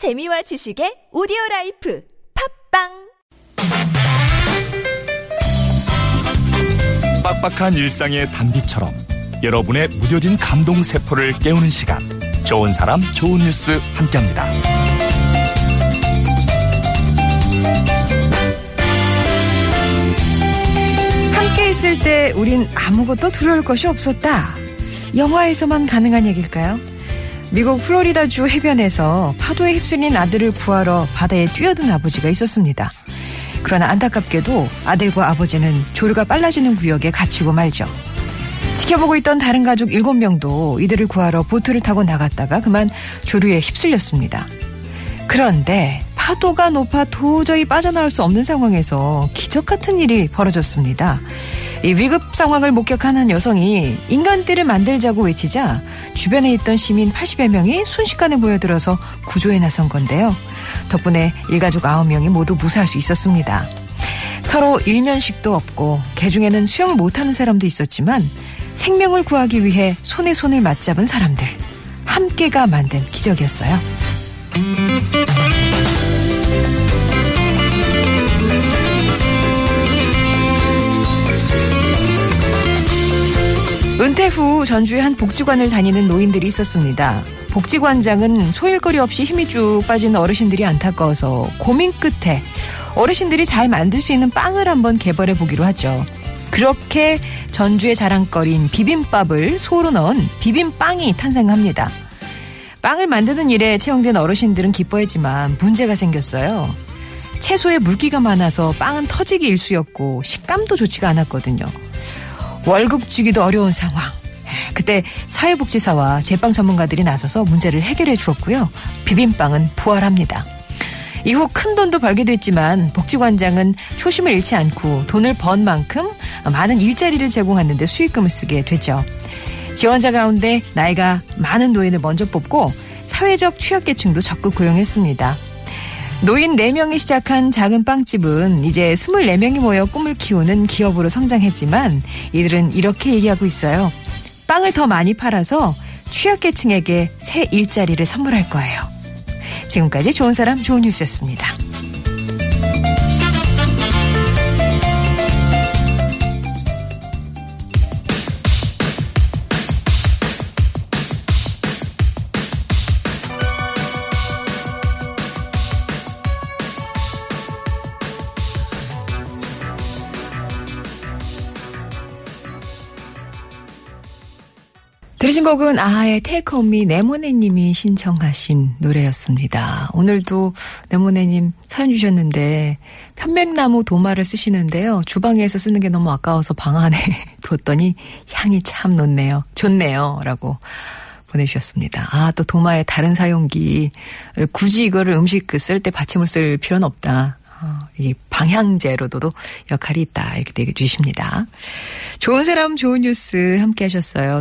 재미와 지식의 오디오 라이프 팟빵 빡빡한 일상의 단비처럼 여러분의 무뎌진 감동 세포를 깨우는 시간 좋은 사람 좋은 뉴스 함께합니다. 함께 있을 때 우린 아무것도 두려울 것이 없었다. 영화에서만 가능한 얘기일까요? 미국 플로리다주 해변에서 파도에 휩쓸린 아들을 구하러 바다에 뛰어든 아버지가 있었습니다. 그러나 안타깝게도 아들과 아버지는 조류가 빨라지는 구역에 갇히고 말죠. 지켜보고 있던 다른 가족 7명도 이들을 구하러 보트를 타고 나갔다가 그만 조류에 휩쓸렸습니다. 그런데 파도가 높아 도저히 빠져나올 수 없는 상황에서 기적 같은 일이 벌어졌습니다. 이 위급 상황을 목격한 한 여성이 인간띠를 만들자고 외치자 주변에 있던 시민 80여 명이 순식간에 모여들어서 구조에 나선 건데요. 덕분에 일가족 9명이 모두 무사할 수 있었습니다. 서로 일면식도 없고 개중에는 수영을 못하는 사람도 있었지만 생명을 구하기 위해 손에 손을 맞잡은 사람들 함께가 만든 기적이었어요. 은퇴 후 전주의 한 복지관을 다니는 노인들이 있었습니다. 복지관장은 소일거리 없이 힘이 쭉 빠진 어르신들이 안타까워서 고민 끝에 어르신들이 잘 만들 수 있는 빵을 한번 개발해 보기로 하죠. 그렇게 전주의 자랑거리인 비빔밥을 소로 넣은 비빔빵이 탄생합니다. 빵을 만드는 일에 채용된 어르신들은 기뻐했지만 문제가 생겼어요. 채소에 물기가 많아서 빵은 터지기 일쑤였고 식감도 좋지가 않았거든요. 월급 주기도 어려운 상황. 그때 사회복지사와 제빵 전문가들이 나서서 문제를 해결해 주었고요. 비빔빵은 부활합니다. 이후 큰 돈도 벌게 됐지만 복지관장은 초심을 잃지 않고 돈을 번 만큼 많은 일자리를 제공하는데 수익금을 쓰게 됐죠. 지원자 가운데 나이가 많은 노인을 먼저 뽑고 사회적 취약계층도 적극 고용했습니다. 노인 4명이 시작한 작은 빵집은 이제 24명이 모여 꿈을 키우는 기업으로 성장했지만 이들은 이렇게 얘기하고 있어요. 빵을 더 많이 팔아서 취약계층에게 새 일자리를 선물할 거예요. 지금까지 좋은 사람 좋은 뉴스였습니다. 들으신 곡은 아하의 테이크 미 네모네님이 신청하신 노래였습니다. 오늘도 네모네님 사연 주셨는데 편백나무 도마를 쓰시는데요. 주방에서 쓰는 게 너무 아까워서 방 안에 뒀더니 향이 참 좋네요. 좋네요. 라고 보내주셨습니다. 아, 또 도마의 다른 사용기. 굳이 이거를 음식 그쓸때 받침을 쓸 필요는 없다. 어, 이 방향제로도 역할이 있다. 이렇게 얘기해 주십니다. 좋은 사람 좋은 뉴스 함께 하셨어요.